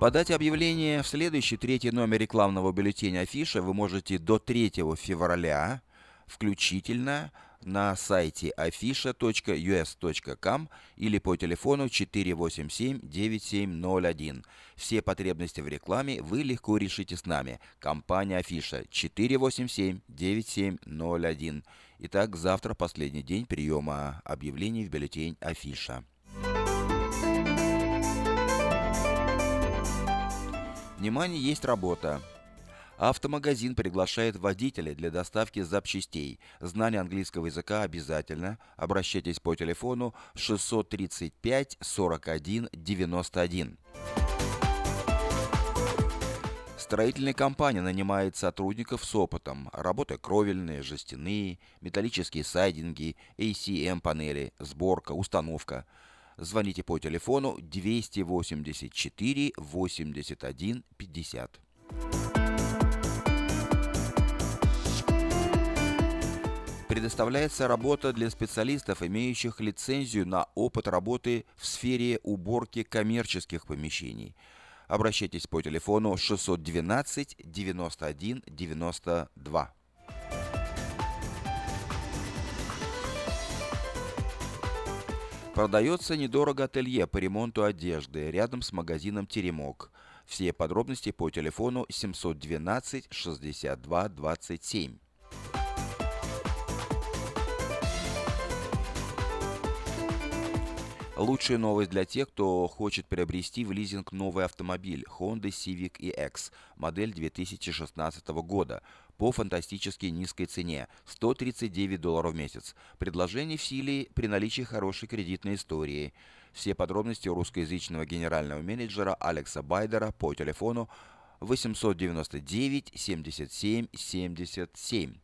Подать объявление в следующий третий номер рекламного бюллетеня «Афиша» вы можете до 3 февраля включительно на сайте afisha.us.com или по телефону 487-9701. Все потребности в рекламе вы легко решите с нами. Компания Афиша 487-9701. Итак, завтра последний день приема объявлений в бюллетень Афиша. Внимание, есть работа. Автомагазин приглашает водителей для доставки запчастей. Знание английского языка обязательно. Обращайтесь по телефону 635 41 91. Строительная компания нанимает сотрудников с опытом. Работы кровельные, жестяные, металлические сайдинги, ACM-панели, сборка, установка. Звоните по телефону 284 81 50. Предоставляется работа для специалистов, имеющих лицензию на опыт работы в сфере уборки коммерческих помещений. Обращайтесь по телефону 612 91 92. Продается недорого ателье по ремонту одежды рядом с магазином «Теремок». Все подробности по телефону 712 62 27. Лучшая новость для тех, кто хочет приобрести в лизинг новый автомобиль Honda Civic EX, модель 2016 года, по фантастически низкой цене – 139 долларов в месяц. Предложение в силе при наличии хорошей кредитной истории. Все подробности у русскоязычного генерального менеджера Алекса Байдера по телефону 899 77 77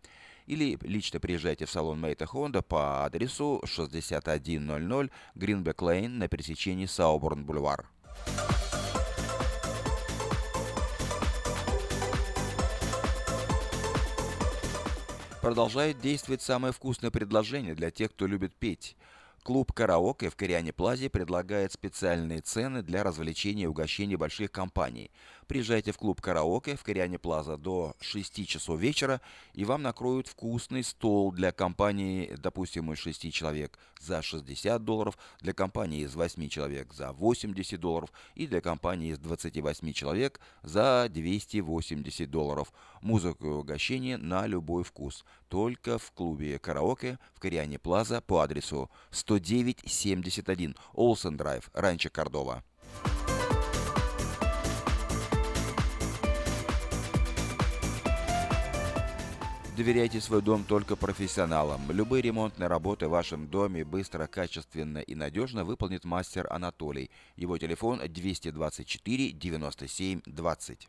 или лично приезжайте в салон Мейта Хонда по адресу 6100 Гринбек Лейн на пересечении Сауборн-Бульвар. Продолжает действовать самое вкусное предложение для тех, кто любит петь. Клуб «Караоке» в Кориане Плазе предлагает специальные цены для развлечения и угощений больших компаний. Приезжайте в клуб «Караоке» в Кориане Плаза до 6 часов вечера, и вам накроют вкусный стол для компании, допустим, из 6 человек за 60 долларов, для компании из 8 человек за 80 долларов и для компании из 28 человек за 280 долларов. Музыку и угощение на любой вкус. Только в клубе «Караоке» в Кориане Плаза по адресу 10971 Олсен Драйв, Ранчо Кордова. Доверяйте свой дом только профессионалам. Любые ремонтные работы в вашем доме быстро, качественно и надежно выполнит мастер Анатолий. Его телефон 224 97 20.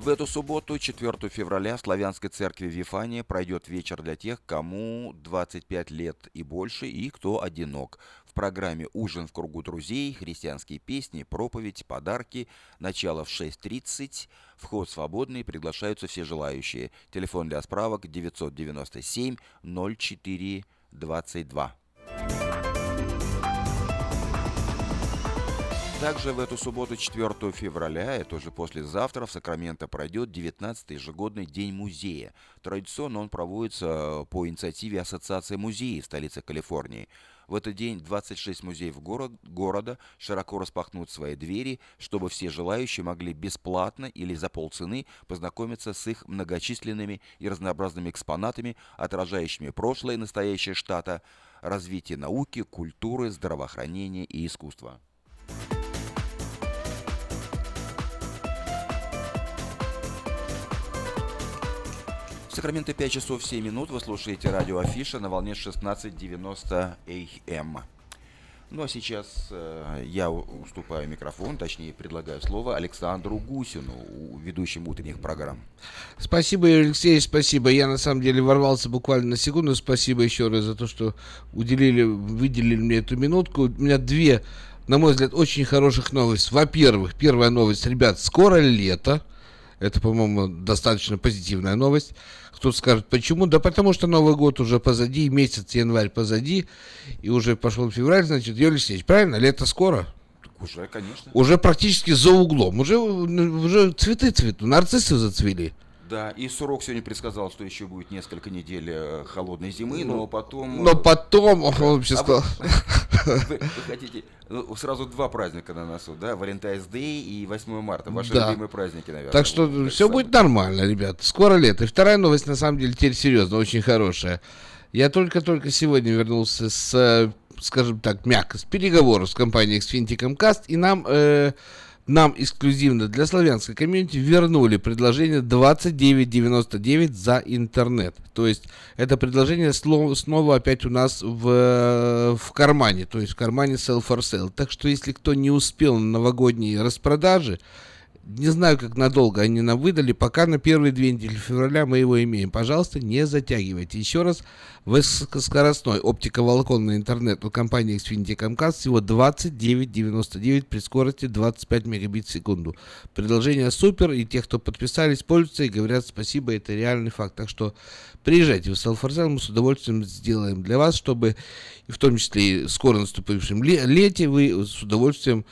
В эту субботу, 4 февраля, в Славянской церкви Вифания пройдет вечер для тех, кому 25 лет и больше, и кто одинок. В программе «Ужин в кругу друзей», христианские песни, проповедь, подарки. Начало в 6.30. Вход свободный, приглашаются все желающие. Телефон для справок 997 04 22. Также в эту субботу, 4 февраля, это уже послезавтра, в Сакраменто пройдет 19-й ежегодный День музея. Традиционно он проводится по инициативе Ассоциации музеев столицы Калифорнии. В этот день 26 музеев город, города широко распахнут свои двери, чтобы все желающие могли бесплатно или за полцены познакомиться с их многочисленными и разнообразными экспонатами, отражающими прошлое и настоящее штата, развитие науки, культуры, здравоохранения и искусства. В Сакраменто 5 часов 7 минут. Вы слушаете радио Афиша на волне 16.90 АМ. Ну а сейчас э, я уступаю микрофон, точнее предлагаю слово Александру Гусину, ведущему утренних программ. Спасибо, Алексей, спасибо. Я на самом деле ворвался буквально на секунду. Спасибо еще раз за то, что уделили, выделили мне эту минутку. У меня две, на мой взгляд, очень хороших новости. Во-первых, первая новость, ребят, скоро лето. Это, по-моему, достаточно позитивная новость. Кто-то скажет, почему? Да потому что Новый год уже позади, месяц январь позади, и уже пошел февраль, значит, Юрий Алексеевич, правильно? Лето скоро? Уже, конечно. Уже практически за углом. Уже, уже цветы цветут, нарциссы зацвели. Да, и Сурок сегодня предсказал, что еще будет несколько недель э, холодной зимы, но потом... Но потом, он вообще а сказал... Вы, вы хотите, ну, сразу два праздника на носу, да, Valentine's Day и 8 марта, ваши да. любимые праздники, наверное. Так что вот, все будет нормально, ребят, скоро лето. И вторая новость, на самом деле, теперь серьезно, очень хорошая. Я только-только сегодня вернулся с, скажем так, мягко, с переговоров с компанией Xfinity Cast, и нам... Э, нам эксклюзивно для славянской комьюнити вернули предложение 29.99 за интернет. То есть это предложение снова опять у нас в, в кармане, то есть в кармане sell for sale. Так что если кто не успел на новогодние распродажи, не знаю, как надолго они нам выдали, пока на первые две недели февраля мы его имеем. Пожалуйста, не затягивайте. Еще раз, высокоскоростной оптиковолоконный интернет от компании Xfinity Comcast всего 29.99 при скорости 25 мегабит в секунду. Предложение супер, и те, кто подписались, пользуются и говорят спасибо, это реальный факт. Так что приезжайте в Селфорсел, мы с удовольствием сделаем для вас, чтобы, в том числе и скоро наступившем лете, вы с удовольствием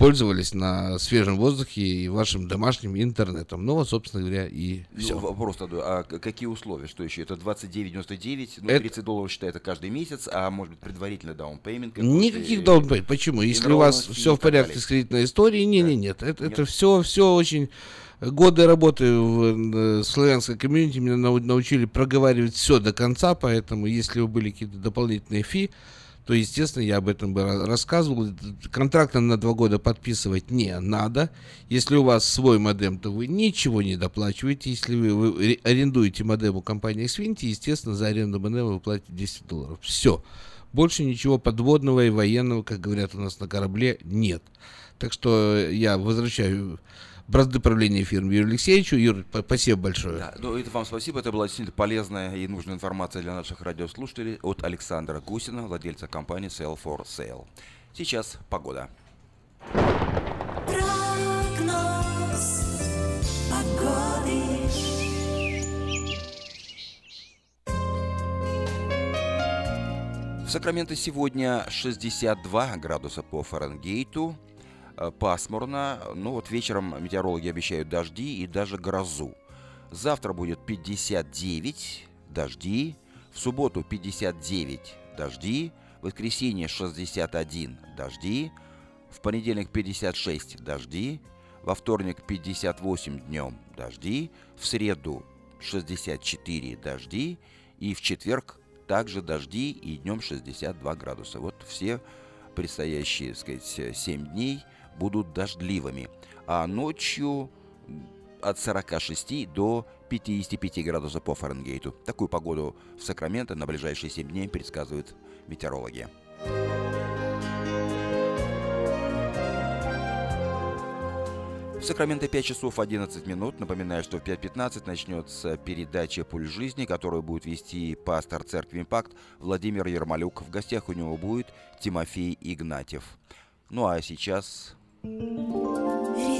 пользовались на свежем воздухе и вашим домашним интернетом. Ну, вот, собственно говоря, и ну, все. Вопрос тогда, а какие условия? Что еще? Это 29,99, ну, это... 30 долларов считается каждый месяц, а может быть предварительно даунпеймент? Никаких даунпеймент. Почему? Если у вас все в порядке с кредитной историей, не, да. не, нет. Это, нет. это все, все очень... Годы работы в славянской комьюнити меня научили проговаривать все до конца, поэтому если вы были какие-то дополнительные фи, то, естественно, я об этом бы рассказывал. Контракт на два года подписывать не надо. Если у вас свой модем, то вы ничего не доплачиваете. Если вы, вы арендуете модем у компании Xfinity, естественно, за аренду модема вы платите 10 долларов. Все. Больше ничего подводного и военного, как говорят у нас на корабле, нет. Так что я возвращаю бразды правления фирмы Юрию Алексеевичу. Юр, спасибо большое. Да, ну, это вам спасибо. Это была действительно полезная и нужная информация для наших радиослушателей от Александра Гусина, владельца компании Sale for Sale. Сейчас погода. В Сакраменто сегодня 62 градуса по Фаренгейту, пасмурно. Ну вот вечером метеорологи обещают дожди и даже грозу. Завтра будет 59 дожди, в субботу 59 дожди, в воскресенье 61 дожди, в понедельник 56 дожди, во вторник 58 днем дожди, в среду 64 дожди. И в четверг также дожди и днем 62 градуса. Вот все предстоящие, так сказать, 7 дней – будут дождливыми, а ночью от 46 до 55 градусов по Фаренгейту. Такую погоду в Сакраменто на ближайшие 7 дней предсказывают метеорологи. В Сакраменто 5 часов 11 минут. Напоминаю, что в 5.15 начнется передача «Пуль жизни», которую будет вести пастор церкви «Импакт» Владимир Ермолюк. В гостях у него будет Тимофей Игнатьев. Ну а сейчас Radio.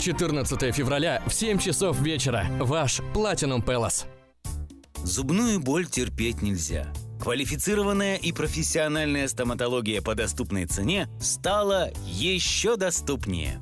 14 февраля в 7 часов вечера. Ваш Platinum Palace. Зубную боль терпеть нельзя. Квалифицированная и профессиональная стоматология по доступной цене стала еще доступнее.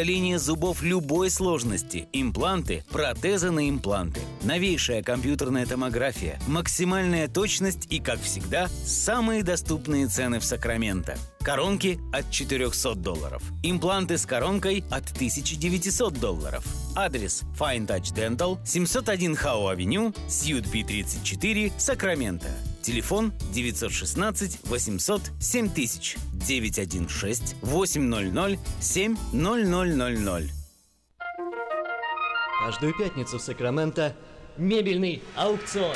удаление зубов любой сложности, импланты, протезы на импланты, новейшая компьютерная томография, максимальная точность и, как всегда, самые доступные цены в Сакраменто. Коронки от 400 долларов. Импланты с коронкой от 1900 долларов. Адрес Fine Touch Dental, 701 Хау Авеню, Сьют Би 34, Сакраменто. Телефон 916 800 7000 916 800 7000. Каждую пятницу в Сакраменто мебельный аукцион.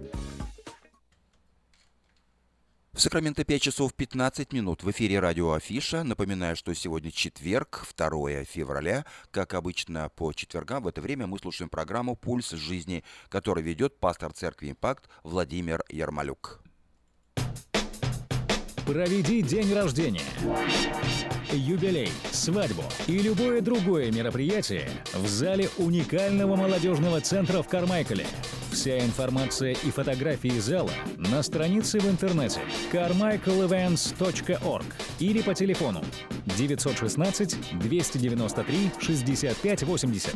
В Сакраменто 5 часов 15 минут. В эфире радио Афиша. Напоминаю, что сегодня четверг, 2 февраля. Как обычно, по четвергам в это время мы слушаем программу «Пульс жизни», которую ведет пастор церкви «Импакт» Владимир Ярмолюк. Проведи день рождения, юбилей, свадьбу и любое другое мероприятие в зале уникального молодежного центра в Кармайкале. Вся информация и фотографии зала на странице в интернете carmichaelevents.org или по телефону 916 293 6580.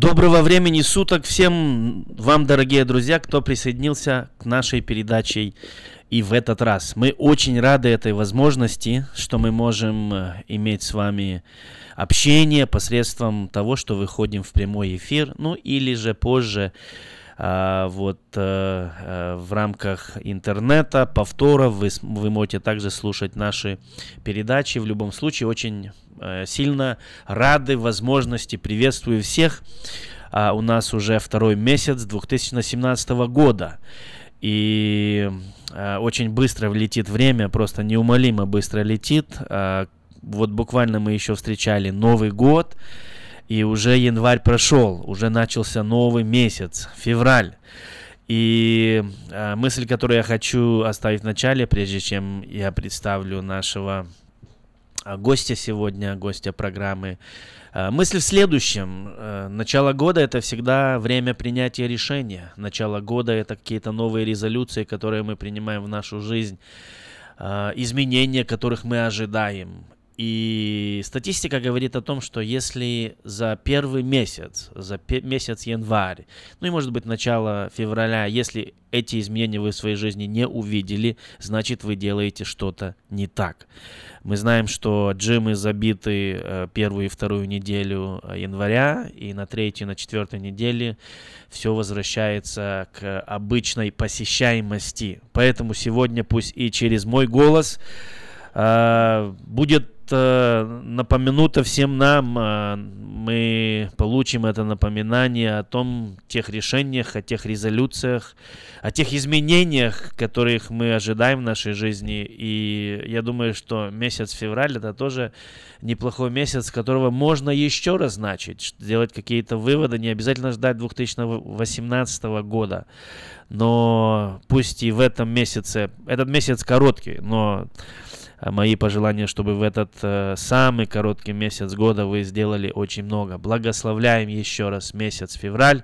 Доброго времени суток всем вам, дорогие друзья, кто присоединился к нашей передаче и в этот раз. Мы очень рады этой возможности, что мы можем э, иметь с вами общение посредством того, что выходим в прямой эфир, ну или же позже вот а, в рамках интернета, повторов. Вы, вы можете также слушать наши передачи. В любом случае, очень а, сильно рады возможности. Приветствую всех. А, у нас уже второй месяц 2017 года. И а, очень быстро летит время, просто неумолимо быстро летит. А, вот буквально мы еще встречали Новый год, и уже январь прошел, уже начался новый месяц, февраль. И э, мысль, которую я хочу оставить в начале, прежде чем я представлю нашего э, гостя сегодня, гостя программы, э, мысль в следующем. Начало года это всегда время принятия решения. Начало года это какие-то новые резолюции, которые мы принимаем в нашу жизнь, изменения, которых мы ожидаем. И статистика говорит о том, что если за первый месяц, за месяц январь, ну и может быть начало февраля, если эти изменения вы в своей жизни не увидели, значит вы делаете что-то не так. Мы знаем, что джимы забиты э, первую и вторую неделю э, января, и на третью, на четвертой неделе все возвращается к обычной посещаемости. Поэтому сегодня пусть и через мой голос э, будет э, напомянуто всем нам, э, мы получим это напоминание о том, тех решениях, о тех резолюциях, о тех изменениях, которых мы ожидаем в нашей жизни. И я думаю, что месяц февраль это тоже неплохой месяц, которого можно еще раз начать, сделать какие-то выводы, не обязательно ждать 2018 года. Но пусть и в этом месяце, этот месяц короткий, но мои пожелания, чтобы в этот э, самый короткий месяц года вы сделали очень много. Благословляем еще раз месяц февраль.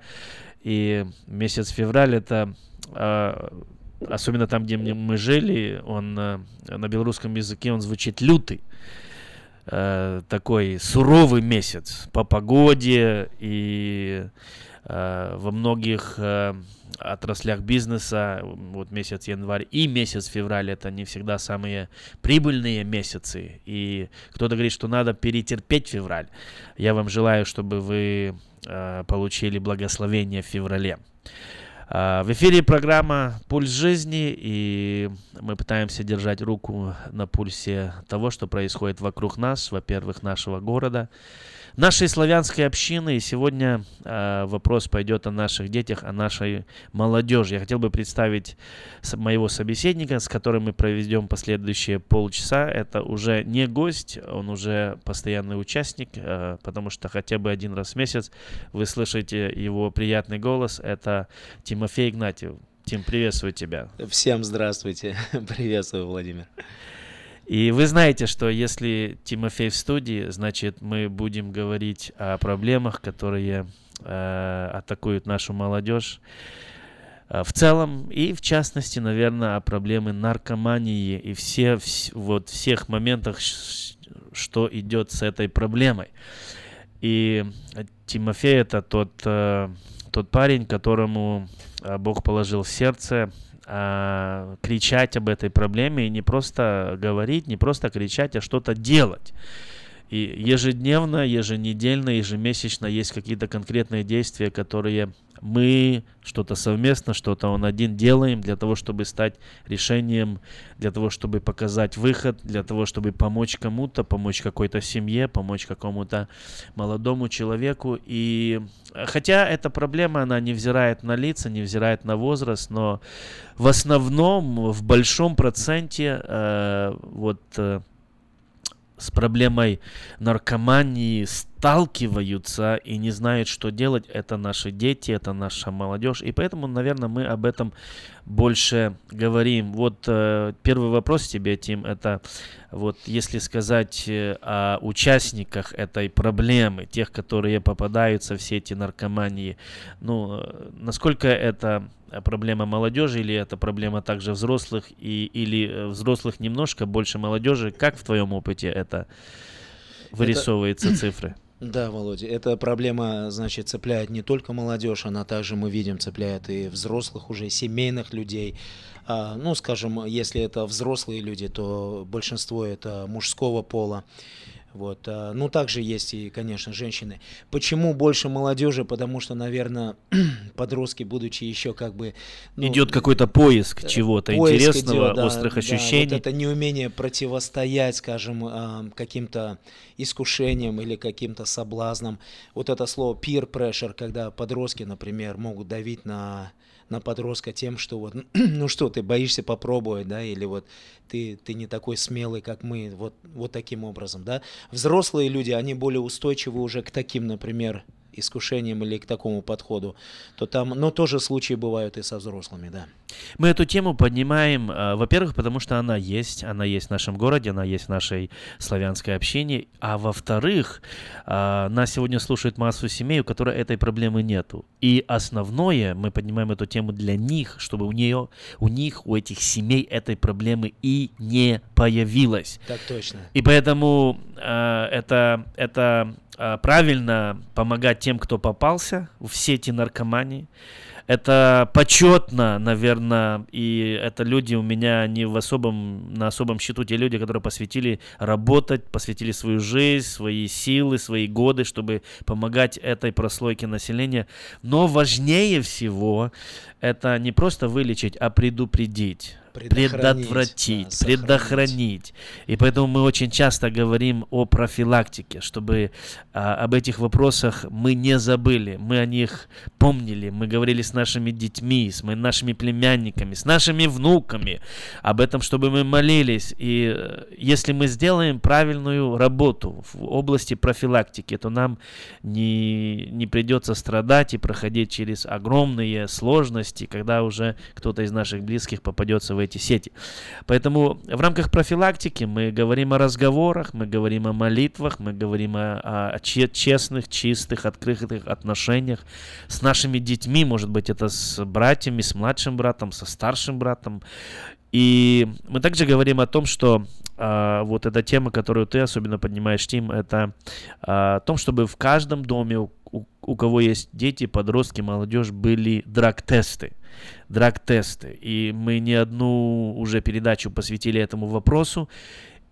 И месяц февраль это э, особенно там, где мы жили, он э, на белорусском языке он звучит лютый. Э, такой суровый месяц по погоде и э, во многих э, отраслях бизнеса, вот месяц январь и месяц февраль, это не всегда самые прибыльные месяцы. И кто-то говорит, что надо перетерпеть февраль. Я вам желаю, чтобы вы э, получили благословение в феврале. В эфире программа «Пульс жизни», и мы пытаемся держать руку на пульсе того, что происходит вокруг нас, во-первых, нашего города, нашей славянской общины. И сегодня э, вопрос пойдет о наших детях, о нашей молодежи. Я хотел бы представить моего собеседника, с которым мы проведем последующие полчаса. Это уже не гость, он уже постоянный участник, э, потому что хотя бы один раз в месяц вы слышите его приятный голос. Это Тимофей Игнатьев. Тим, приветствую тебя. Всем здравствуйте. Приветствую, Владимир. И вы знаете, что если Тимофей в студии, значит, мы будем говорить о проблемах, которые э, атакуют нашу молодежь э, в целом и в частности, наверное, о проблеме наркомании и все, вс, вот всех моментах, что идет с этой проблемой. И Тимофей это тот, э, тот парень, которому э, Бог положил в сердце а, кричать об этой проблеме и не просто говорить, не просто кричать, а что-то делать. И ежедневно, еженедельно, ежемесячно есть какие-то конкретные действия, которые мы что-то совместно, что-то он один делаем для того, чтобы стать решением, для того, чтобы показать выход, для того, чтобы помочь кому-то, помочь какой-то семье, помочь какому-то молодому человеку. И хотя эта проблема, она не взирает на лица, не взирает на возраст, но в основном, в большом проценте, э, вот э, с проблемой наркомании сталкиваются и не знают, что делать. Это наши дети, это наша молодежь. И поэтому, наверное, мы об этом больше говорим. Вот э, первый вопрос тебе, Тим, это вот если сказать э, о участниках этой проблемы, тех, которые попадаются в сети наркомании, ну, э, насколько это проблема молодежи или это проблема также взрослых и, или взрослых немножко, больше молодежи? Как в твоем опыте это вырисовывается это... цифры? Да, Володя, эта проблема, значит, цепляет не только молодежь, она также, мы видим, цепляет и взрослых уже, семейных людей. А, ну, скажем, если это взрослые люди, то большинство это мужского пола. Вот. а, Ну, также есть и, конечно, женщины. Почему больше молодежи? Потому что, наверное, подростки, будучи еще как бы... ну, Идет какой-то поиск э, чего-то интересного, идет, да, острых да, ощущений. вот это неумение противостоять, скажем, а, каким-то искушениям или каким-то соблазнам. Вот это слово peer pressure, когда подростки, например, могут давить на на подростка тем, что вот, ну что, ты боишься попробовать, да, или вот ты, ты не такой смелый, как мы, вот, вот таким образом, да. Взрослые люди, они более устойчивы уже к таким, например, искушениям или к такому подходу, то там, но тоже случаи бывают и со взрослыми, да. Мы эту тему поднимаем, э, во-первых, потому что она есть, она есть в нашем городе, она есть в нашей славянской общине, а во-вторых, э, нас сегодня слушает массу семей, у которой этой проблемы нету. И основное, мы поднимаем эту тему для них, чтобы у нее, у них, у этих семей этой проблемы и не появилось. Так точно. И поэтому э, это, это правильно помогать тем, кто попался в сети наркомании. Это почетно, наверное, и это люди у меня не в особом, на особом счету, те люди, которые посвятили работать, посвятили свою жизнь, свои силы, свои годы, чтобы помогать этой прослойке населения. Но важнее всего это не просто вылечить, а предупредить Предохранить, предотвратить, да, предохранить. И поэтому мы очень часто говорим о профилактике, чтобы а, об этих вопросах мы не забыли, мы о них помнили, мы говорили с нашими детьми, с мы- нашими племянниками, с нашими внуками об этом, чтобы мы молились. И э, если мы сделаем правильную работу в области профилактики, то нам не, не придется страдать и проходить через огромные сложности, когда уже кто-то из наших близких попадется в эти сети. Поэтому в рамках профилактики мы говорим о разговорах, мы говорим о молитвах, мы говорим о, о че- честных, чистых, открытых отношениях с нашими детьми, может быть, это с братьями, с младшим братом, со старшим братом. И мы также говорим о том, что а, вот эта тема, которую ты особенно поднимаешь, Тим, это а, о том, чтобы в каждом доме, у, у- у кого есть дети, подростки, молодежь, были драг-тесты. Драг-тесты. И мы не одну уже передачу посвятили этому вопросу.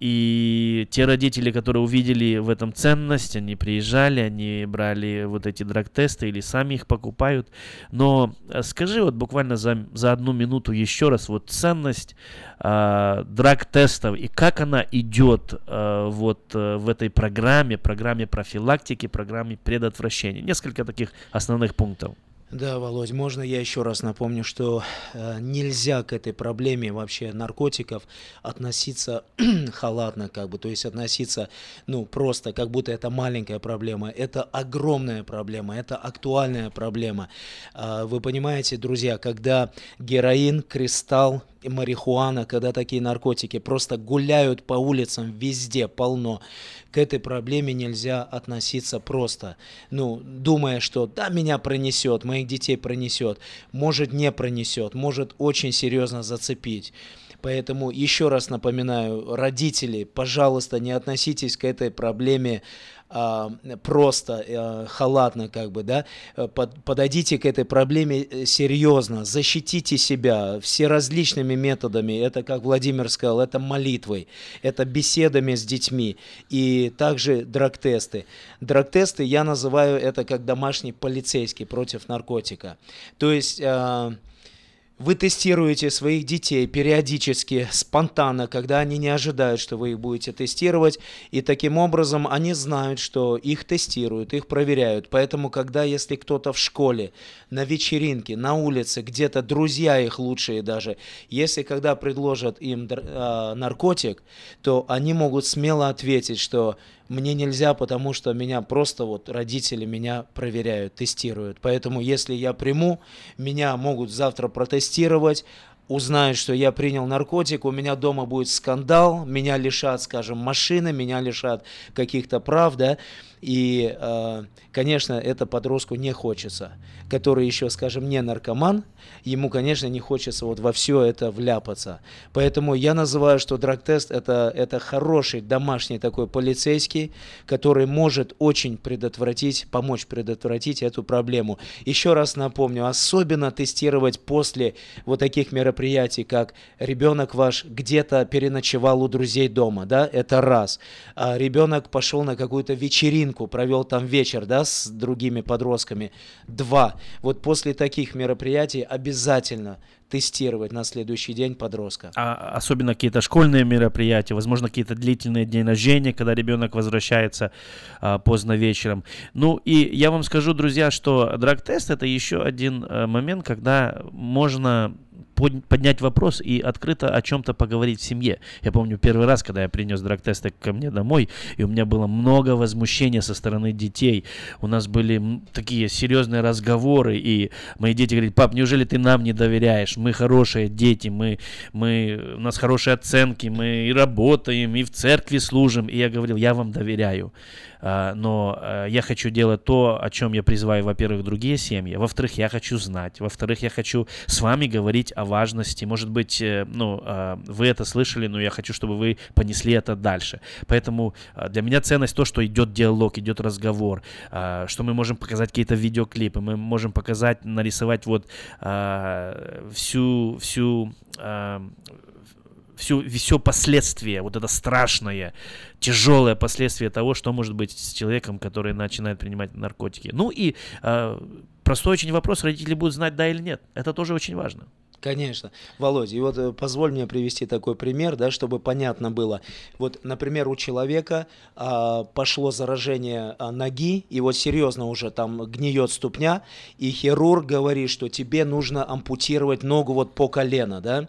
И те родители, которые увидели в этом ценность, они приезжали, они брали вот эти драг-тесты или сами их покупают. Но э, скажи вот буквально за, за одну минуту еще раз вот ценность э, драг-тестов и как она идет э, вот э, в этой программе, программе профилактики, программе предотвращения. Несколько таких основных пунктов. Да, Володь, можно я еще раз напомню, что э, нельзя к этой проблеме вообще наркотиков относиться халатно, как бы, то есть относиться, ну, просто, как будто это маленькая проблема. Это огромная проблема, это актуальная проблема. А, вы понимаете, друзья, когда героин, кристалл, марихуана, когда такие наркотики просто гуляют по улицам везде, полно. К этой проблеме нельзя относиться просто, ну, думая, что да, меня пронесет, моих детей пронесет, может не пронесет, может очень серьезно зацепить. Поэтому еще раз напоминаю, родители, пожалуйста, не относитесь к этой проблеме просто а, халатно, как бы, да, Э, под- подойдите к этой проблеме э, серьезно, защитите себя все различными методами. Это, как Владимир сказал, это молитвой, это беседами с детьми и также. Драг-тесты я называю это как домашний полицейский против наркотика. То есть а, вы тестируете своих детей периодически, спонтанно, когда они не ожидают, что вы их будете тестировать, и таким образом они знают, что их тестируют, их проверяют. Поэтому, когда если кто-то в школе, на вечеринке, на улице, где-то друзья их лучшие даже, если когда предложат им а, наркотик, то они могут смело ответить, что мне нельзя, потому что меня просто вот родители меня проверяют, тестируют. Поэтому если я приму, меня могут завтра протестировать, узнают, что я принял наркотик, у меня дома будет скандал, меня лишат, скажем, машины, меня лишат каких-то прав, да, и, э, конечно, это подростку не хочется, который еще, скажем, не наркоман, ему, конечно, не хочется вот во все это вляпаться. Поэтому я называю, что драг-тест это, это хороший домашний такой полицейский, который может очень предотвратить, помочь предотвратить эту проблему. Еще раз напомню, особенно тестировать после вот таких мероприятий, как ребенок ваш где-то переночевал у друзей дома, да, это раз. А ребенок пошел на какую-то вечеринку, провел там вечер, да, с другими подростками. Два. Вот после таких мероприятий обязательно тестировать на следующий день подростка. А, особенно какие-то школьные мероприятия, возможно, какие-то длительные дни рождения, когда ребенок возвращается а, поздно вечером. Ну и я вам скажу, друзья, что драг-тест это еще один а, момент, когда можно поднять вопрос и открыто о чем-то поговорить в семье. Я помню первый раз, когда я принес драг-тесты ко мне домой, и у меня было много возмущения со стороны детей. У нас были такие серьезные разговоры, и мои дети говорят, пап, неужели ты нам не доверяешь? Мы хорошие дети, мы, мы, у нас хорошие оценки, мы и работаем, и в церкви служим. И я говорил, я вам доверяю. А, но а, я хочу делать то, о чем я призываю, во-первых, другие семьи, во-вторых, я хочу знать, во-вторых, я хочу с вами говорить о важности, может быть, э, ну, а, вы это слышали, но я хочу, чтобы вы понесли это дальше. Поэтому для меня ценность то, что идет диалог, идет разговор, что мы можем показать какие-то видеоклипы, мы можем показать, нарисовать вот всю, всю все, все последствия, вот это страшное, тяжелое последствие того, что может быть с человеком, который начинает принимать наркотики. Ну и э, простой очень вопрос, родители будут знать да или нет. Это тоже очень важно. Конечно. Володя, и вот э, позволь мне привести такой пример, да, чтобы понятно было. Вот, например, у человека а, пошло заражение а, ноги, и вот серьезно уже там гниет ступня, и хирург говорит, что тебе нужно ампутировать ногу вот по колено, да,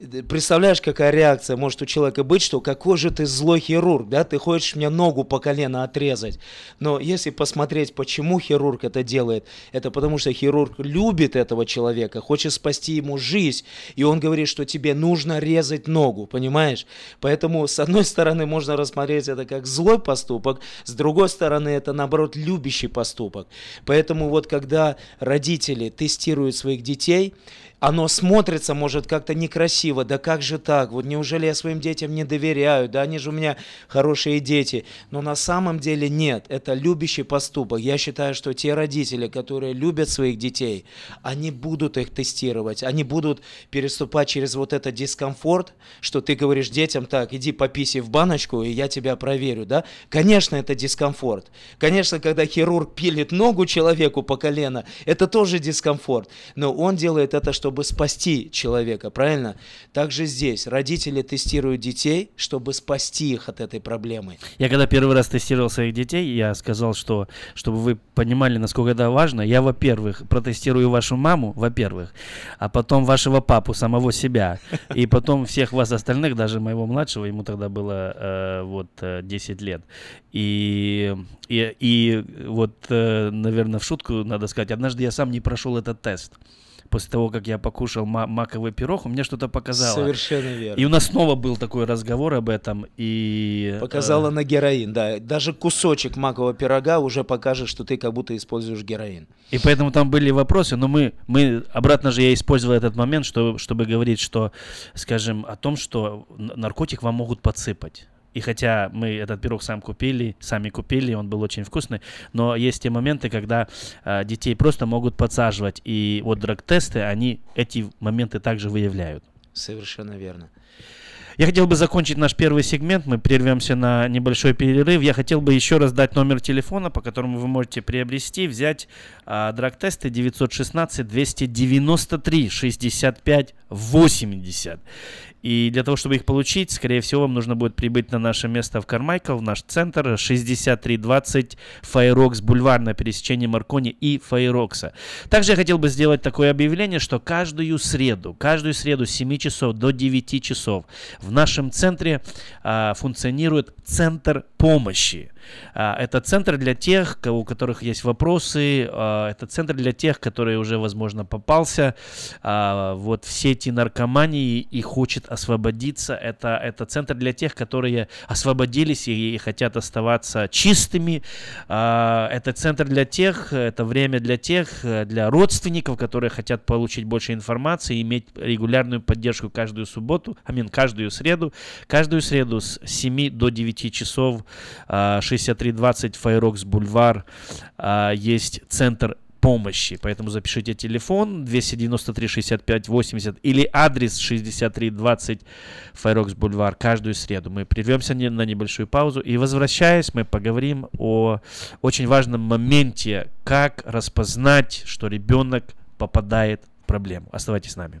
Представляешь, какая реакция может у человека быть, что какой же ты злой хирург, да, ты хочешь мне ногу по колено отрезать. Но если посмотреть, почему хирург это делает, это потому что хирург любит этого человека, хочет спасти ему жизнь, и он говорит, что тебе нужно резать ногу, понимаешь? Поэтому, с одной стороны, можно рассмотреть это как злой поступок, с другой стороны, это, наоборот, любящий поступок. Поэтому вот когда родители тестируют своих детей, оно смотрится, может, как-то некрасиво. Да как же так? Вот неужели я своим детям не доверяю? Да они же у меня хорошие дети. Но на самом деле нет. Это любящий поступок. Я считаю, что те родители, которые любят своих детей, они будут их тестировать. Они будут переступать через вот этот дискомфорт, что ты говоришь детям, так, иди пописи в баночку, и я тебя проверю, да? Конечно, это дискомфорт. Конечно, когда хирург пилит ногу человеку по колено, это тоже дискомфорт. Но он делает это, чтобы чтобы спасти человека, правильно? Также здесь родители тестируют детей, чтобы спасти их от этой проблемы. Я когда первый раз тестировал своих детей, я сказал, что чтобы вы понимали, насколько это важно, я, во-первых, протестирую вашу маму, во-первых, а потом вашего папу, самого себя, и потом всех вас остальных, даже моего младшего, ему тогда было э, вот 10 э, лет. И, и, и вот, э, наверное, в шутку надо сказать, однажды я сам не прошел этот тест после того, как я покушал маковый пирог, у меня что-то показало. Совершенно верно. И у нас снова был такой разговор об этом. И, Показала э... на героин, да. Даже кусочек макового пирога уже покажет, что ты как будто используешь героин. И поэтому там были вопросы, но мы, мы обратно же я использовал этот момент, что, чтобы говорить, что, скажем, о том, что наркотик вам могут подсыпать. И хотя мы этот пирог сам купили, сами купили, он был очень вкусный, но есть те моменты, когда э, детей просто могут подсаживать, и вот драг-тесты, они эти моменты также выявляют. Совершенно верно. Я хотел бы закончить наш первый сегмент. Мы прервемся на небольшой перерыв. Я хотел бы еще раз дать номер телефона, по которому вы можете приобрести, взять а, драг-тесты 916 293 65 80. И для того, чтобы их получить, скорее всего, вам нужно будет прибыть на наше место в Кармайкл, в наш центр 6320 Файрокс Бульвар на пересечении Маркони и Файрокса. Также я хотел бы сделать такое объявление, что каждую среду, каждую среду с 7 часов до 9 часов в нашем центре а, функционирует центр помощи. А, это центр для тех, у которых есть вопросы, а, это центр для тех, которые уже, возможно, попался а, вот в сети наркомании и хочет освободиться. Это, это центр для тех, которые освободились и, и хотят оставаться чистыми. Это центр для тех, это время для тех, для родственников, которые хотят получить больше информации, иметь регулярную поддержку каждую субботу, амин, каждую среду, каждую среду с 7 до 9 часов 6320 Файрокс Бульвар. Есть центр помощи. Поэтому запишите телефон 293 65 80 или адрес 6320 Файрокс Бульвар каждую среду. Мы прервемся на небольшую паузу и возвращаясь, мы поговорим о очень важном моменте, как распознать, что ребенок попадает в проблему. Оставайтесь с нами.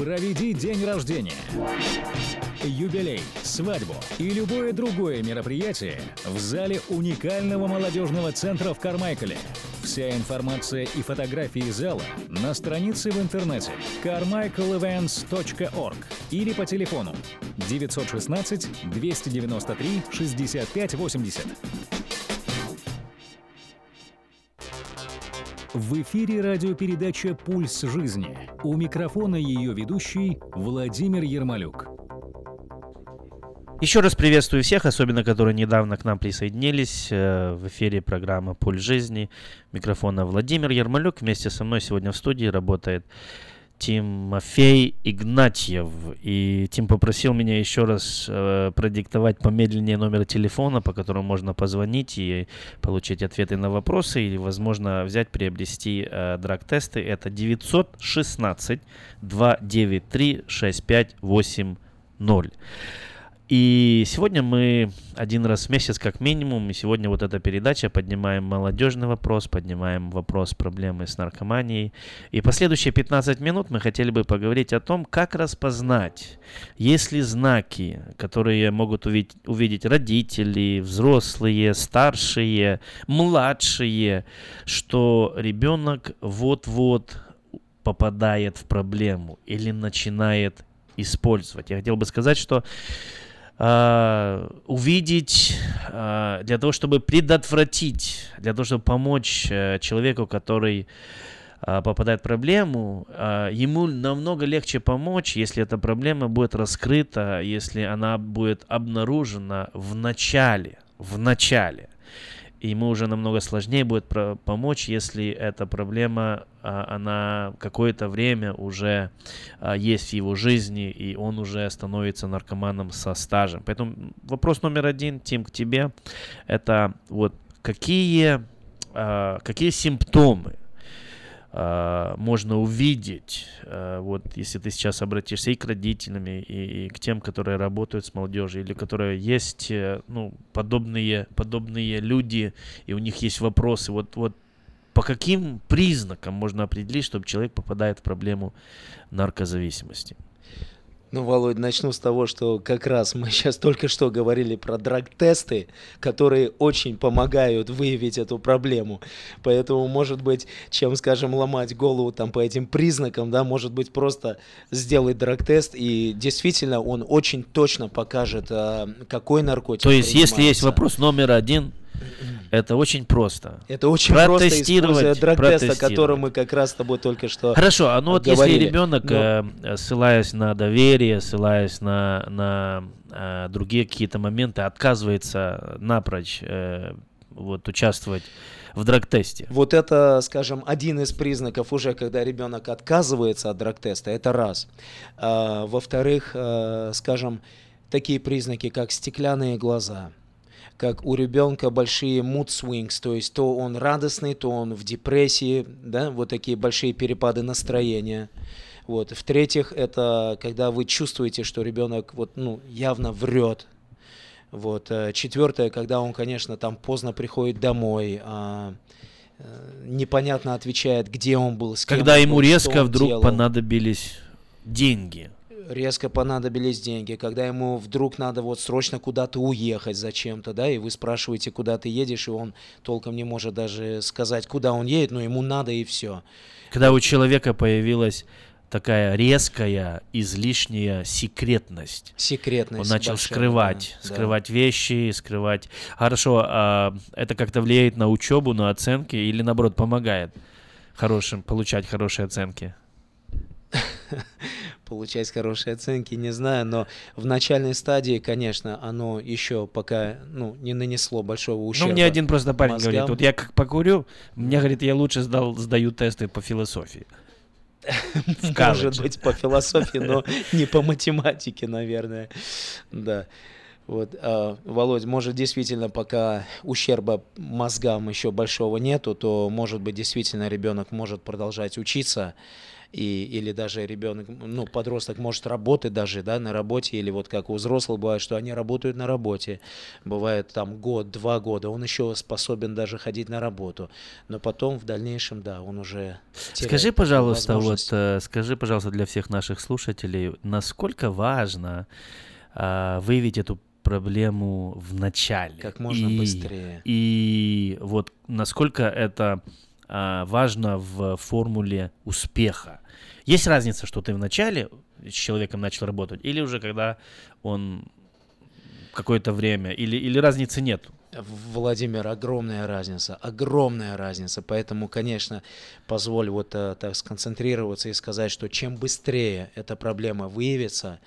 Проведи день рождения юбилей, свадьбу и любое другое мероприятие в зале уникального молодежного центра в Кармайкале. Вся информация и фотографии зала на странице в интернете carmichaelevents.org или по телефону 916 293 6580. В эфире радиопередача «Пульс жизни». У микрофона ее ведущий Владимир Ермолюк. Еще раз приветствую всех, особенно которые недавно к нам присоединились э, в эфире программы «Пульс жизни». Микрофона Владимир Ермолюк. Вместе со мной сегодня в студии работает Тимофей Игнатьев. И Тим попросил меня еще раз э, продиктовать помедленнее номер телефона, по которому можно позвонить и получить ответы на вопросы, или, возможно, взять, приобрести э, драг-тесты. Это 916 293 6580. И сегодня мы один раз в месяц, как минимум, и сегодня вот эта передача поднимаем молодежный вопрос, поднимаем вопрос проблемы с наркоманией. И последующие 15 минут мы хотели бы поговорить о том, как распознать, есть ли знаки, которые могут увидеть, увидеть родители, взрослые, старшие, младшие, что ребенок вот-вот попадает в проблему или начинает использовать. Я хотел бы сказать, что Uh, увидеть, uh, для того, чтобы предотвратить, для того, чтобы помочь uh, человеку, который попадает в проблему, ему намного легче помочь, если эта проблема будет раскрыта, если она будет обнаружена в начале, в начале и ему уже намного сложнее будет помочь, если эта проблема, а, она какое-то время уже а, есть в его жизни, и он уже становится наркоманом со стажем. Поэтому вопрос номер один, Тим, к тебе, это вот какие, а, какие симптомы Uh, можно увидеть, uh, вот если ты сейчас обратишься и к родителям, и, и к тем, которые работают с молодежью, или которые есть, э, ну, подобные, подобные люди, и у них есть вопросы, вот, вот по каким признакам можно определить, чтобы человек попадает в проблему наркозависимости? Ну, Володь, начну с того, что как раз мы сейчас только что говорили про драг-тесты, которые очень помогают выявить эту проблему. Поэтому, может быть, чем, скажем, ломать голову там по этим признакам, да, может быть, просто сделать драг-тест, и действительно он очень точно покажет, а, какой наркотик То есть, если есть вопрос номер один, это очень просто. Это очень просто, используя драг-тест, о котором мы как раз с тобой только что Хорошо, а ну вот если ребенок, Но... э, ссылаясь на доверие, ссылаясь на, на э, другие какие-то моменты, отказывается напрочь э, вот, участвовать в драг-тесте. Вот это, скажем, один из признаков уже, когда ребенок отказывается от драг-теста, это раз. А, во-вторых, а, скажем, такие признаки, как стеклянные глаза – как у ребенка большие mood swings, то есть то он радостный, то он в депрессии, да, вот такие большие перепады настроения. Вот. В-третьих, это когда вы чувствуете, что ребенок вот, ну, явно врет. Вот. Э, Четвертое, когда он, конечно, там поздно приходит домой, а, э, непонятно отвечает, где он был, с кем Когда он ему был, резко вдруг делал. понадобились деньги. Резко понадобились деньги, когда ему вдруг надо вот срочно куда-то уехать зачем-то, да, и вы спрашиваете, куда ты едешь, и он толком не может даже сказать, куда он едет, но ему надо и все. Когда у человека появилась такая резкая, излишняя секретность. Секретность. Он начал большая, скрывать, да, скрывать вещи, скрывать. Хорошо, а это как-то влияет на учебу, на оценки или наоборот помогает хорошим получать хорошие оценки? получать хорошие оценки, не знаю, но в начальной стадии, конечно, оно еще пока ну, не нанесло большого ущерба. Ну, мне один просто парень мозгам. говорит, вот я как покурю, мне, говорит, я лучше сдал, сдаю тесты по философии. Может быть, по философии, но не по математике, наверное. Да. Вот, а, Володь, может, действительно, пока ущерба мозгам еще большого нету, то, может быть, действительно ребенок может продолжать учиться, и, или даже ребенок, ну, подросток может работать даже, да, на работе, или вот как у взрослых бывает, что они работают на работе, бывает там год, два года, он еще способен даже ходить на работу, но потом в дальнейшем, да, он уже Скажи, пожалуйста, вот, э, скажи, пожалуйста, для всех наших слушателей, насколько важно э, выявить эту проблему в начале. Как можно и, быстрее. И вот насколько это а, важно в формуле успеха. Есть разница, что ты в начале с человеком начал работать, или уже когда он какое-то время, или, или разницы нет? Владимир, огромная разница, огромная разница. Поэтому, конечно, позволь вот э, так сконцентрироваться и сказать, что чем быстрее эта проблема выявится,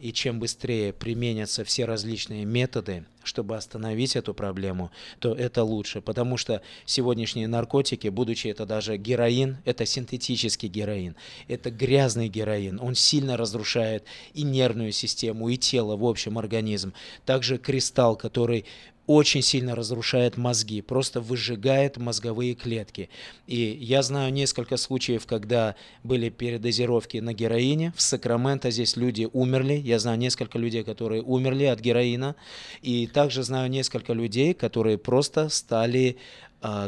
и чем быстрее применятся все различные методы, чтобы остановить эту проблему, то это лучше. Потому что сегодняшние наркотики, будучи это даже героин, это синтетический героин, это грязный героин, он сильно разрушает и нервную систему, и тело, в общем, организм. Также кристалл, который очень сильно разрушает мозги, просто выжигает мозговые клетки. И я знаю несколько случаев, когда были передозировки на героине. В Сакраменто здесь люди умерли. Я знаю несколько людей, которые умерли от героина. И также знаю несколько людей, которые просто стали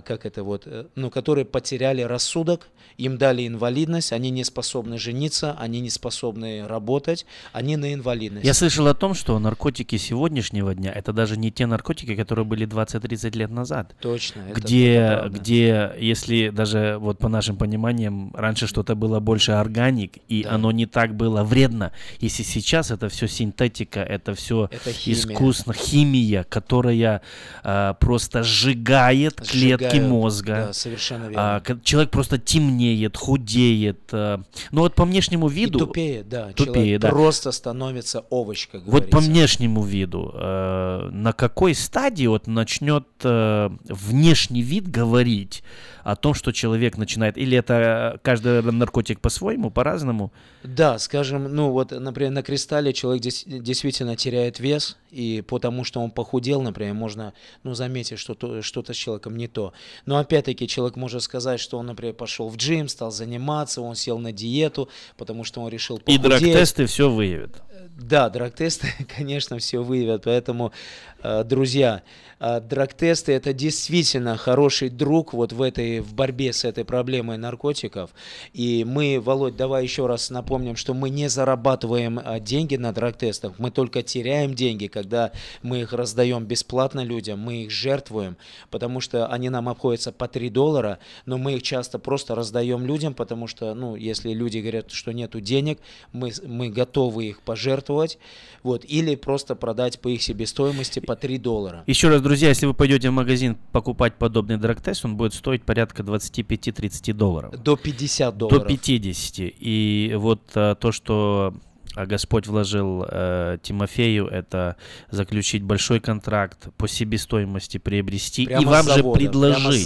как это вот, э, ну, которые потеряли рассудок, им дали инвалидность, они не способны жениться, они не способны работать, они на инвалидность. Я слышал о том, что наркотики сегодняшнего дня это даже не те наркотики, которые были 20-30 лет назад. Точно. Где, где, если даже вот по нашим пониманиям, раньше что-то было больше органик, и Да. оно не так было вредно. Если сейчас это все синтетика, это все Это химия. искусно, химия, которая а, просто сжигает клетки Сжигают, мозга. да, совершенно верно. А, человек просто темнеет, худеет. а. Ну вот по внешнему виду... И тупеет, да. Тупеет, Человек да. просто становится овощ, как Вот говорится. по внешнему виду, э, на какой стадии вот начнет э, внешний вид говорить о том, что человек начинает, или это каждый наркотик по-своему, по-разному? Да, скажем, ну вот, например, на кристалле человек действительно теряет вес, и потому что он похудел, например, можно, ну, заметить, что то- что-то с человеком не то. Но опять-таки человек может сказать, что он, например, пошел в джим, стал заниматься, он сел на диету, потому что он решил И похудеть. драг-тесты все выявят. Да, драг-тесты, конечно, все выявят. Поэтому, э, друзья, э, драг-тесты это действительно хороший друг вот в этой в борьбе с этой проблемой наркотиков. И мы, Володь, давай еще раз напомним, что мы не зарабатываем э, деньги на драг-тестах, мы только теряем деньги, когда мы их раздаем бесплатно людям, мы их жертвуем, потому что они нам обходятся по 3 доллара, но мы их часто просто раздаем людям, потому что, ну, если люди говорят, что нету денег, мы, мы готовы их пожертвовать, вот, или просто продать по их себестоимости по 3 доллара. Еще раз, друзья, если вы пойдете в магазин покупать подобный драг-тест, он будет стоить порядка 25-30 долларов. До 50 долларов. До 50. И вот а, то, что а, Господь вложил э, Тимофею, это заключить большой контракт по себестоимости, приобрести Прямо и вам завода, же предложить.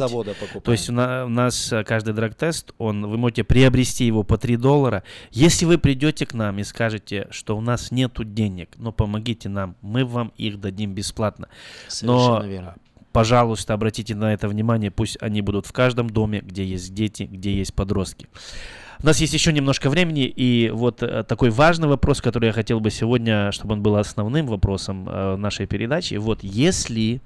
То есть у, на- у нас э, каждый драг-тест, он, вы можете приобрести его по 3 доллара. Если вы придете к нам и скажете, что у нас нету денег, но помогите нам, мы вам их дадим бесплатно. Но Совершенно верно. пожалуйста, обратите на это внимание, пусть они будут в каждом доме, где есть дети, где есть подростки. У нас есть еще немножко времени, и вот э, такой важный вопрос, который я хотел бы сегодня, чтобы он был основным вопросом э, нашей передачи. Вот если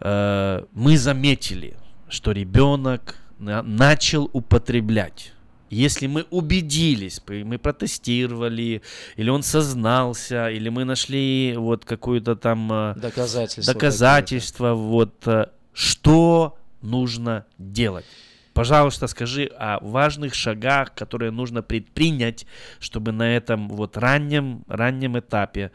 э, мы заметили, что ребенок на- начал употреблять если мы убедились, мы протестировали, или он сознался, или мы нашли вот какое-то там э, доказательство, доказательство вот что нужно делать. Пожалуйста, скажи о важных шагах, которые нужно предпринять, чтобы на этом вот раннем, раннем этапе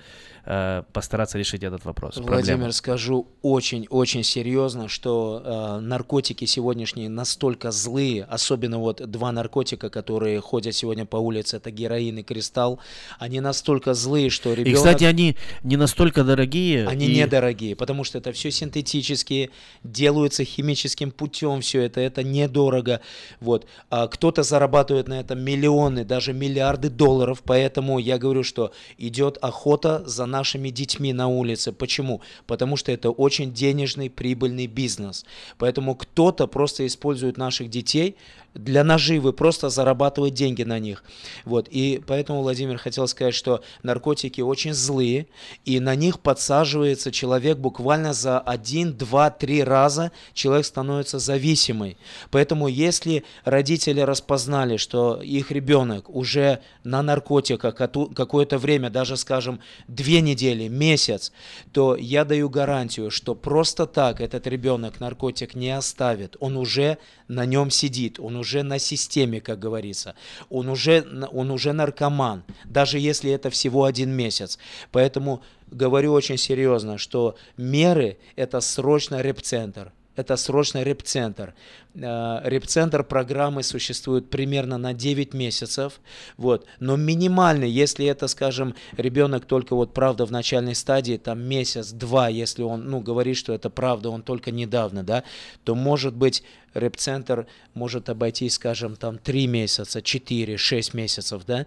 э, постараться решить этот вопрос. Владимир, проблему. скажу очень-очень серьезно, что э, наркотики сегодняшние настолько злые, особенно вот два наркотика, которые ходят сегодня по улице, это героин и кристалл, они настолько злые, что ребенок... И, кстати, они не настолько дорогие. Они и... недорогие, потому что это все синтетические, делаются химическим путем, все это, это недорого. Вот. А кто-то зарабатывает на этом миллионы, даже миллиарды долларов, поэтому я говорю, что идет охота за нашими детьми на улице. Почему? Потому что это очень денежный, прибыльный бизнес. Поэтому кто-то просто использует наших детей для наживы, просто зарабатывать деньги на них. Вот. И поэтому, Владимир, хотел сказать, что наркотики очень злые, и на них подсаживается человек буквально за один, два, три раза человек становится зависимый. Поэтому, если родители распознали, что их ребенок уже на наркотиках какое-то время, даже, скажем, две недели, месяц, то я даю гарантию, что просто так этот ребенок наркотик не оставит. Он уже на нем сидит, он уже на системе, как говорится, он уже, он уже наркоман, даже если это всего один месяц. Поэтому говорю очень серьезно, что меры – это срочно репцентр – это срочно репцентр. Э, репцентр программы существует примерно на 9 месяцев, вот. но минимальный, если это, скажем, ребенок только вот правда в начальной стадии, там месяц-два, если он, ну, говорит, что это правда, он только недавно, да, то может быть репцентр может обойтись, скажем, там 3 месяца, 4, 6 месяцев, да,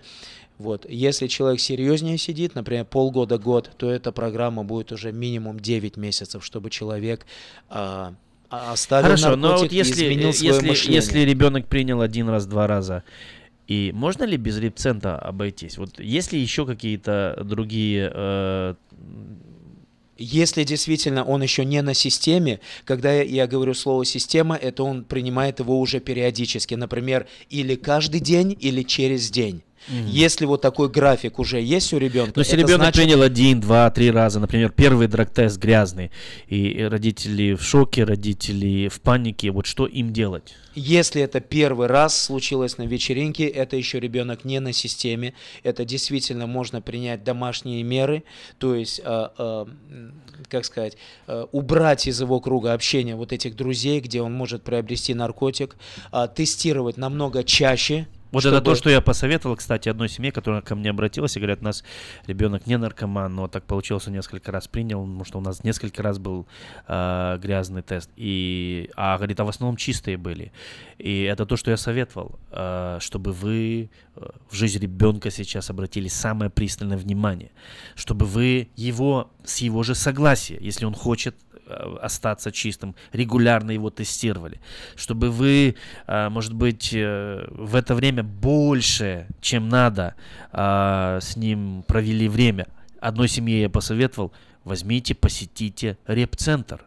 вот. Если человек серьезнее сидит, например, полгода-год, то эта программа будет уже минимум 9 месяцев, чтобы человек а, оставил Хорошо, но вот если, если, если ребенок принял один раз, два раза, и можно ли без репцента обойтись? Вот есть ли еще какие-то другие э, если действительно он еще не на системе, когда я, я говорю слово система, это он принимает его уже периодически, например, или каждый день, или через день. Mm-hmm. Если вот такой график уже есть у ребенка. Но если ребенок значит... принял один, два, три раза, например, первый драг-тест грязный, и родители в шоке, родители в панике, вот что им делать? Если это первый раз случилось на вечеринке, это еще ребенок не на системе, это действительно можно принять домашние меры, то есть, э, э, как сказать, э, убрать из его круга общения вот этих друзей, где он может приобрести наркотик, э, тестировать намного чаще, вот чтобы... это то, что я посоветовал, кстати, одной семье, которая ко мне обратилась и говорят, у нас ребенок не наркоман, но так получилось, несколько раз принял, потому что у нас несколько раз был э, грязный тест, и, а говорит, а в основном чистые были. И это то, что я советовал, э, чтобы вы э, в жизнь ребенка сейчас обратили самое пристальное внимание, чтобы вы его с его же согласия, если он хочет остаться чистым, регулярно его тестировали, чтобы вы, э, может быть, э, в это время больше, чем надо, с ним провели время. Одной семье я посоветовал, возьмите, посетите реп-центр.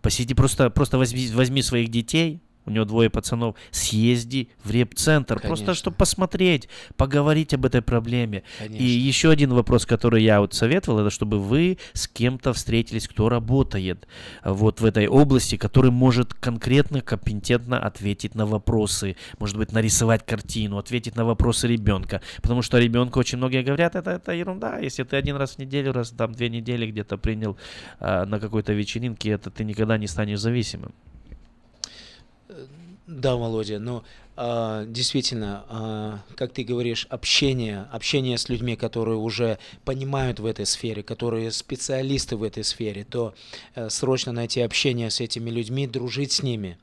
Посети, просто, просто возьми, возьми своих детей, у него двое пацанов, съезди в реп-центр, просто чтобы посмотреть, поговорить об этой проблеме. Конечно. И еще один вопрос, который я вот советовал, это чтобы вы с кем-то встретились, кто работает вот в этой области, который может конкретно, компетентно ответить на вопросы, может быть, нарисовать картину, ответить на вопросы ребенка. Потому что ребенку очень многие говорят, это, это ерунда, если ты один раз в неделю, раз там две недели где-то принял э, на какой-то вечеринке, это ты никогда не станешь зависимым. Да, Володя, но э, действительно, э, как ты говоришь, общение, общение с людьми, которые уже понимают в этой сфере, которые специалисты в этой сфере, то э, срочно найти общение с этими людьми, дружить с ними.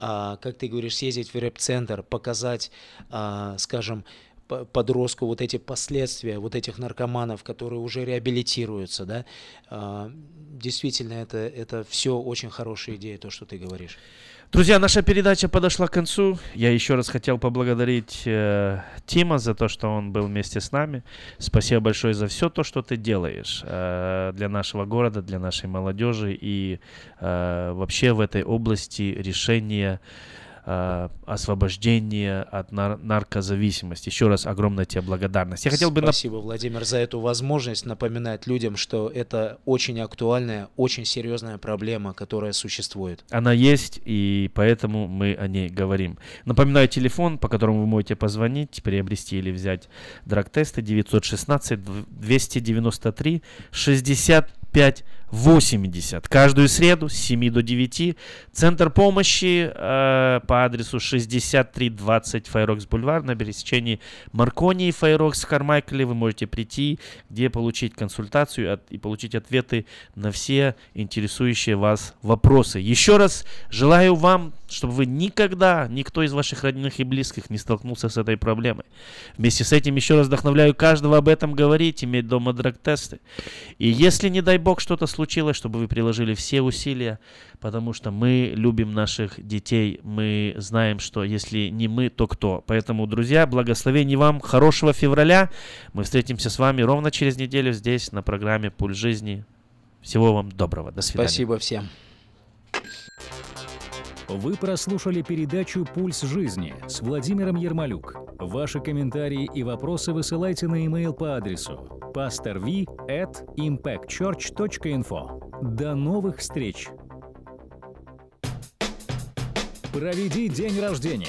А, как ты говоришь, съездить в рэп-центр, показать, а, скажем, подростку вот эти последствия вот этих наркоманов, которые уже реабилитируются, да, а, действительно это, это все очень хорошая идея, то, что ты говоришь. Друзья, наша передача подошла к концу. Я еще раз хотел поблагодарить э, Тима за то, что он был вместе с нами. Спасибо большое за все то, что ты делаешь э, для нашего города, для нашей молодежи и э, вообще в этой области решения освобождения от нар- наркозависимости. Еще раз огромная тебе благодарность. Я хотел бы... Спасибо, Владимир, за эту возможность напоминать людям, что это очень актуальная, очень серьезная проблема, которая существует. Она есть, и поэтому мы о ней говорим. Напоминаю, телефон, по которому вы можете позвонить, приобрести или взять драг-тесты 916 293 65 80. Каждую среду с 7 до 9. Центр помощи э, по адресу 6320 Файрокс Бульвар на пересечении Маркони и Файрокс Кармайкле. Вы можете прийти, где получить консультацию от, и получить ответы на все интересующие вас вопросы. Еще раз желаю вам, чтобы вы никогда, никто из ваших родных и близких не столкнулся с этой проблемой. Вместе с этим еще раз вдохновляю каждого об этом говорить, иметь дома драг-тесты. И если, не дай бог, что-то случилось, чтобы вы приложили все усилия, потому что мы любим наших детей, мы знаем, что если не мы, то кто. Поэтому, друзья, благословений вам, хорошего февраля. Мы встретимся с вами ровно через неделю здесь, на программе «Пульс жизни». Всего вам доброго. До свидания. Спасибо всем. Вы прослушали передачу «Пульс жизни» с Владимиром Ермолюк. Ваши комментарии и вопросы высылайте на e-mail по адресу pastorv at impactchurch.info. До новых встреч! Проведи день рождения,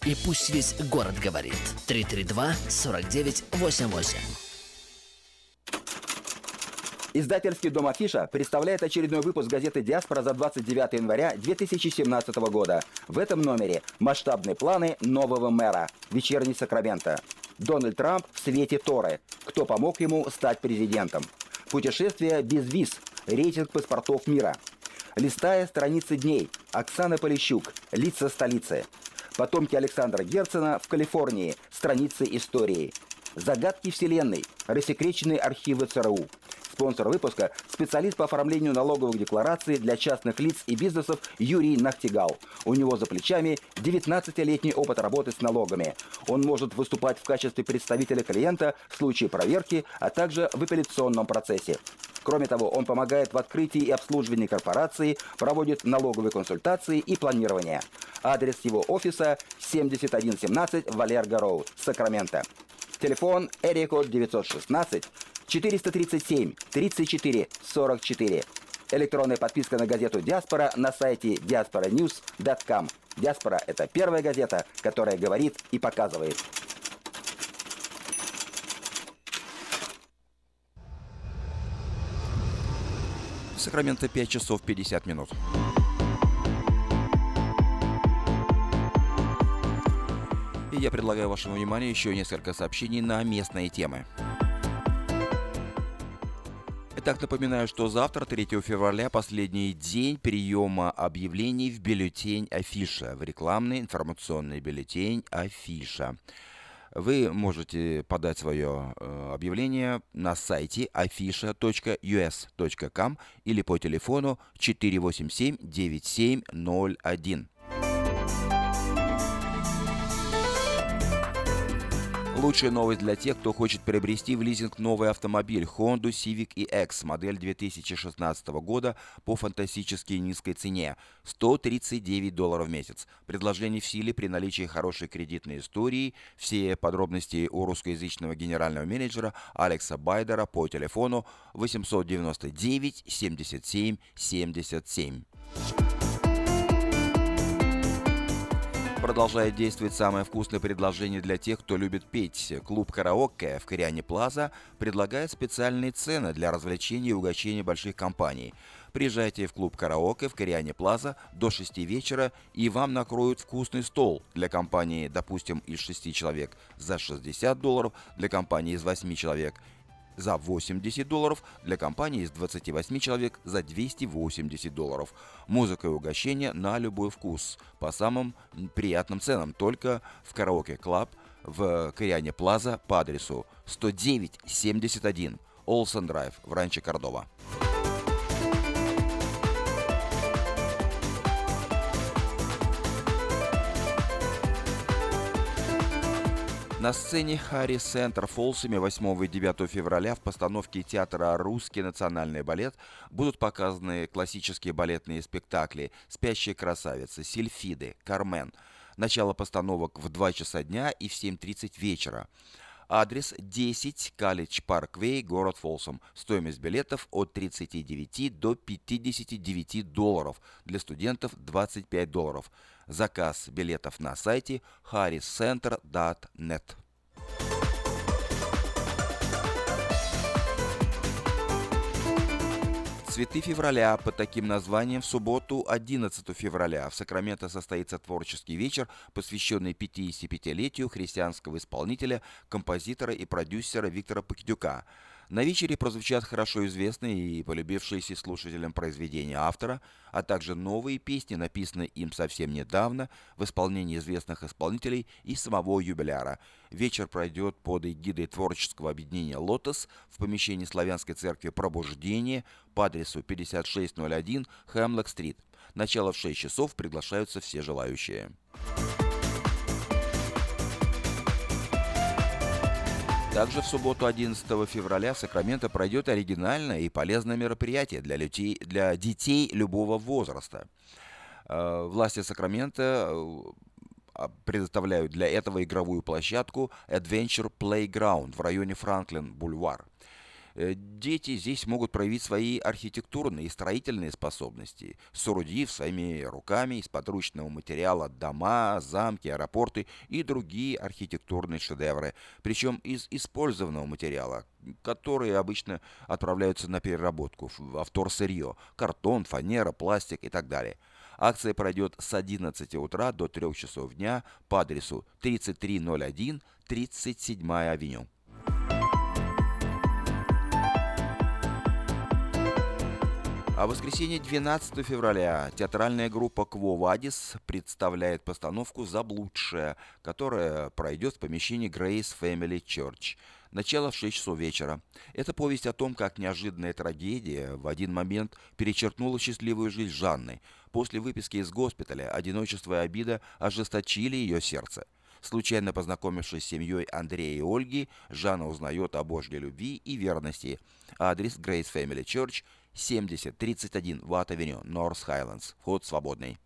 И пусть весь город говорит. 332 49 88. Издательский дом «Афиша» представляет очередной выпуск газеты «Диаспора» за 29 января 2017 года. В этом номере масштабные планы нового мэра. Вечерний Сакраменто. Дональд Трамп в свете Торы. Кто помог ему стать президентом? Путешествие без виз. Рейтинг паспортов мира. Листая страницы дней. Оксана Полищук. Лица столицы. Потомки Александра Герцена в Калифорнии. Страницы истории. Загадки Вселенной. Рассекреченные архивы ЦРУ. Спонсор выпуска – специалист по оформлению налоговых деклараций для частных лиц и бизнесов Юрий Нахтигал. У него за плечами 19-летний опыт работы с налогами. Он может выступать в качестве представителя клиента в случае проверки, а также в апелляционном процессе. Кроме того, он помогает в открытии и обслуживании корпорации, проводит налоговые консультации и планирование. Адрес его офиса 7117 Валерго Роуд, Сакраменто. Телефон Эрикод 916 437 34 44. Электронная подписка на газету «Диаспора» на сайте diasporanews.com. «Диаспора» — это первая газета, которая говорит и показывает. Сакраменто 5 часов 50 минут. И я предлагаю вашему вниманию еще несколько сообщений на местные темы. Итак, напоминаю, что завтра, 3 февраля, последний день приема объявлений в бюллетень Афиша, в рекламный информационный бюллетень Афиша. Вы можете подать свое э, объявление на сайте afisha.us.com или по телефону 487 9701. Лучшая новость для тех, кто хочет приобрести в лизинг новый автомобиль Honda Civic EX модель 2016 года по фантастически низкой цене – 139 долларов в месяц. Предложение в силе при наличии хорошей кредитной истории. Все подробности у русскоязычного генерального менеджера Алекса Байдера по телефону 899 77 77. Продолжает действовать самое вкусное предложение для тех, кто любит петь. Клуб «Караоке» в Кориане Плаза предлагает специальные цены для развлечений и угощения больших компаний. Приезжайте в клуб «Караоке» в Кориане Плаза до 6 вечера, и вам накроют вкусный стол для компании, допустим, из 6 человек за 60 долларов, для компании из 8 человек – за 80 долларов, для компании из 28 человек за 280 долларов. Музыка и угощение на любой вкус, по самым приятным ценам, только в Karaoke Club в Koreana Plaza по адресу 10971 Olson Drive в Rancho Cordova. На сцене Harris Center Фолсома 8 и 9 февраля в постановке театра «Русский национальный балет» будут показаны классические балетные спектакли «Спящая красавица», «Сильфиды», «Кармен». Начало постановок в 2 часа дня и в 7.30 вечера. Адрес 10 Калич Парквей, город Фолсом. Стоимость билетов от 39 до 59 долларов. Для студентов 25 долларов. Заказ билетов на сайте harriscenter.net. Цветы февраля под таким названием в субботу 11 февраля в Сакраменто состоится творческий вечер, посвященный 55-летию христианского исполнителя, композитора и продюсера Виктора Покидюка – на вечере прозвучат хорошо известные и полюбившиеся слушателям произведения автора, а также новые песни, написанные им совсем недавно в исполнении известных исполнителей и самого юбиляра. Вечер пройдет под эгидой творческого объединения «Лотос» в помещении Славянской церкви «Пробуждение» по адресу 5601 Хэмлок-стрит. Начало в 6 часов приглашаются все желающие. Также в субботу 11 февраля в Сакраменто пройдет оригинальное и полезное мероприятие для, людей, для детей любого возраста. Э, власти Сакрамента э, предоставляют для этого игровую площадку Adventure Playground в районе Франклин-Бульвар. Э, дети здесь могут проявить свои архитектурные и строительные способности, соорудив своими руками из подручного материала дома, замки, аэропорты и другие архитектурные шедевры, причем из использованного материала, которые обычно отправляются на переработку в вторсырье, картон, фанера, пластик и так далее. Акция пройдет с 11 утра до 3 часов дня по адресу 3301 37 авеню. А в воскресенье 12 февраля театральная группа Кво Вадис представляет постановку «Заблудшая», которая пройдет в помещении Grace Family Church. Начало в 6 часов вечера. Это повесть о том, как неожиданная трагедия в один момент перечеркнула счастливую жизнь Жанны. После выписки из госпиталя одиночество и обида ожесточили ее сердце. Случайно познакомившись с семьей Андрея и Ольги, Жанна узнает о Божьей любви и верности. Адрес Grace Family Church – 7031 Ватт-авеню, Норс Хайлендс. Вход свободный.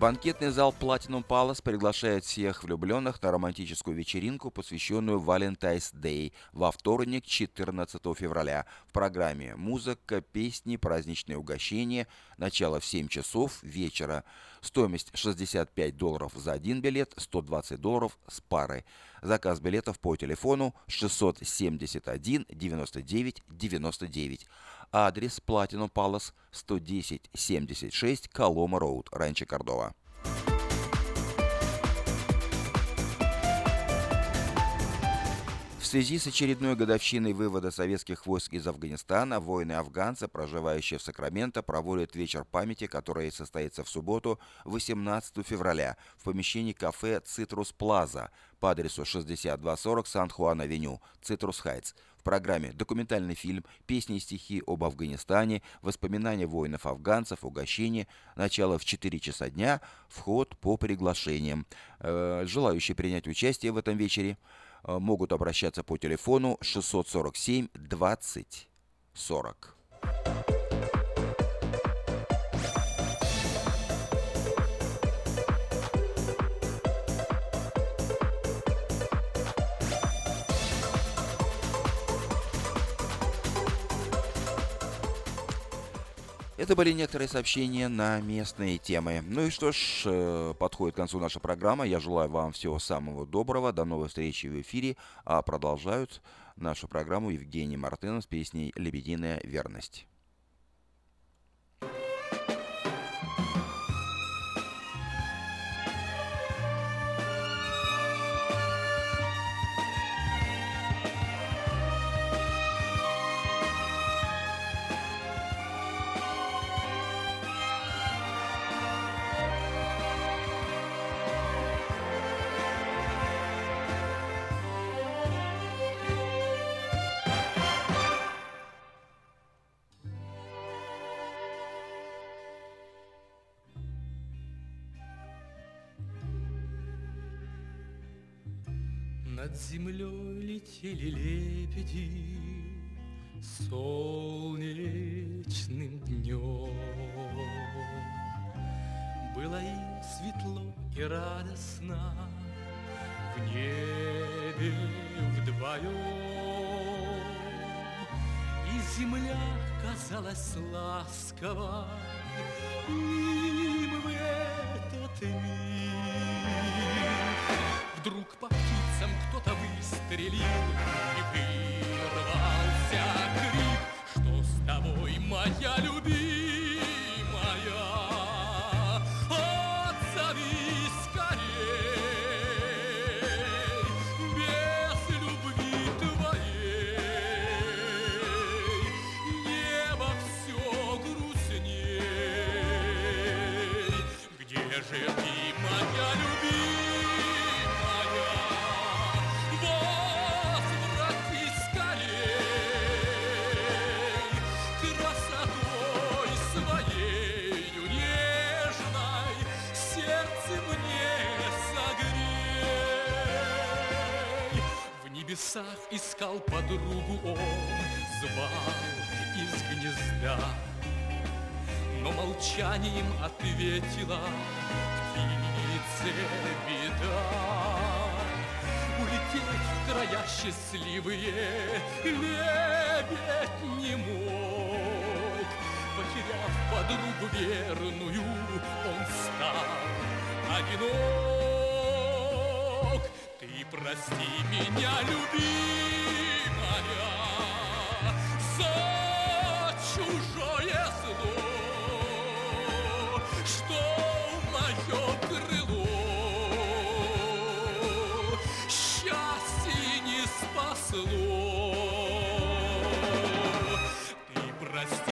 Банкетный зал Platinum Palace приглашает всех влюбленных на романтическую вечеринку, посвященную Valentine's Day во вторник, 14 февраля. В программе музыка, песни, праздничные угощения. Начало в 7 часов вечера. Стоимость 65 долларов за один билет, 120 долларов с пары. Заказ билетов по телефону 671 99 99. Адрес Platinum Palace 11076 Колома Роуд, Ранчо Кордова. Связи с очередной годовщиной вывода советских войск из Афганистана, воины-афганцы, проживающие в Сакраменто, проводят вечер памяти, который состоится в субботу, 18 февраля, в помещении кафе «Citrus Plaza» по адресу 6240 San Juan Avenue, Citrus Heights. В программе документальный фильм, песни и стихи об Афганистане, воспоминания воинов-афганцев, угощение, начало в 4 часа дня, вход по приглашениям. Э, желающие принять участие в этом вечере могут обращаться по телефону 647 20 40. Это были некоторые сообщения на местные темы. Ну и что ж, э, подходит к концу наша программа. Я желаю вам всего самого доброго. До новой встречи в эфире. А продолжают нашу программу Евгений Мартынов с песней «Лебединая верность». Земля казалась ласковой им в этот миг. Вдруг по птицам кто-то выстрелил И вырвался крик Что с тобой, моя любимая? Искал подругу он, звал из гнезда, но молчанием ответила птице беда. Улететь в края счастливые лебедь не мог. Потеряв подругу верную, он стал одинок. Прости меня, любимая,